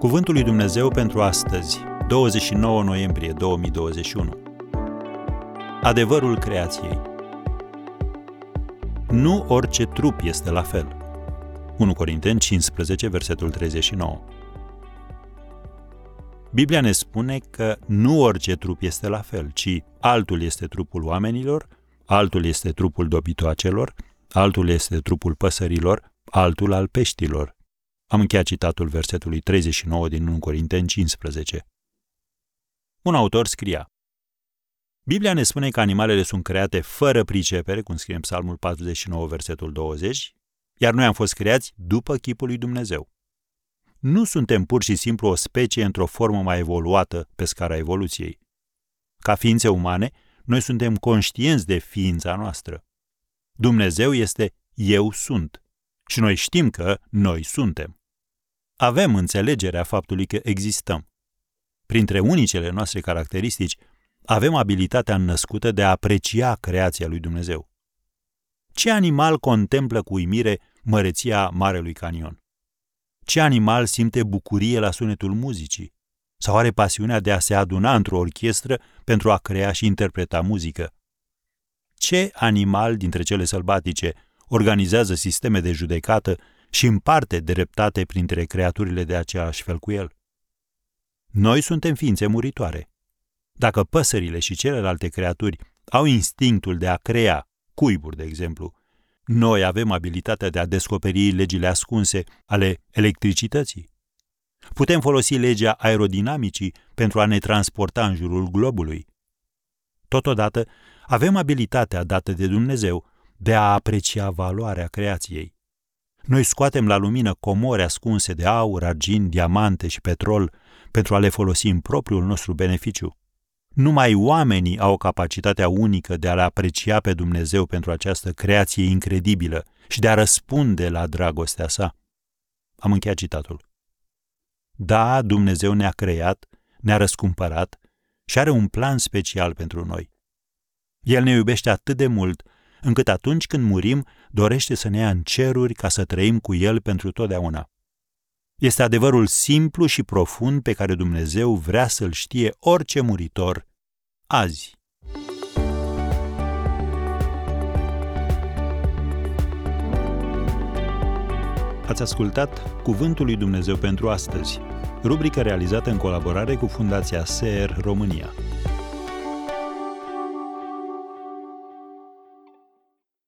Cuvântul lui Dumnezeu pentru astăzi, 29 noiembrie 2021. Adevărul creației. Nu orice trup este la fel. 1 Corinteni 15, versetul 39. Biblia ne spune că nu orice trup este la fel, ci altul este trupul oamenilor, altul este trupul dobitoacelor, altul este trupul păsărilor, altul al peștilor. Am încheiat citatul versetului 39 din 1 Corinteni 15. Un autor scria Biblia ne spune că animalele sunt create fără pricepere, cum scrie în Psalmul 49, versetul 20, iar noi am fost creați după chipul lui Dumnezeu. Nu suntem pur și simplu o specie într-o formă mai evoluată pe scara evoluției. Ca ființe umane, noi suntem conștienți de ființa noastră. Dumnezeu este eu sunt și noi știm că noi suntem. Avem înțelegerea faptului că existăm. Printre unicele noastre caracteristici, avem abilitatea născută de a aprecia creația lui Dumnezeu. Ce animal contemplă cu uimire măreția Marelui Canion? Ce animal simte bucurie la sunetul muzicii? Sau are pasiunea de a se aduna într-o orchestră pentru a crea și interpreta muzică? Ce animal dintre cele sălbatice organizează sisteme de judecată și împarte dreptate printre creaturile de aceeași fel cu el? Noi suntem ființe muritoare. Dacă păsările și celelalte creaturi au instinctul de a crea, cuiburi, de exemplu, noi avem abilitatea de a descoperi legile ascunse ale electricității. Putem folosi legea aerodinamicii pentru a ne transporta în jurul globului. Totodată, avem abilitatea dată de Dumnezeu de a aprecia valoarea creației. Noi scoatem la lumină comori ascunse de aur, argint, diamante și petrol pentru a le folosi în propriul nostru beneficiu. Numai oamenii au capacitatea unică de a-L aprecia pe Dumnezeu pentru această creație incredibilă și de a răspunde la dragostea sa. Am încheiat citatul. Da, Dumnezeu ne-a creat, ne-a răscumpărat și are un plan special pentru noi. El ne iubește atât de mult, încât atunci când murim, dorește să ne ia în ceruri ca să trăim cu El pentru totdeauna. Este adevărul simplu și profund pe care Dumnezeu vrea să-l știe orice muritor azi. Ați ascultat Cuvântul lui Dumnezeu pentru astăzi, rubrica realizată în colaborare cu Fundația SER România.